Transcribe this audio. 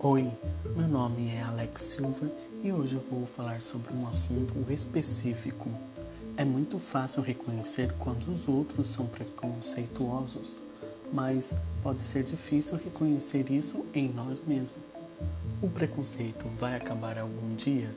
Oi, meu nome é Alex Silva e hoje eu vou falar sobre um assunto específico. É muito fácil reconhecer quando os outros são preconceituosos, mas pode ser difícil reconhecer isso em nós mesmos. O preconceito vai acabar algum dia?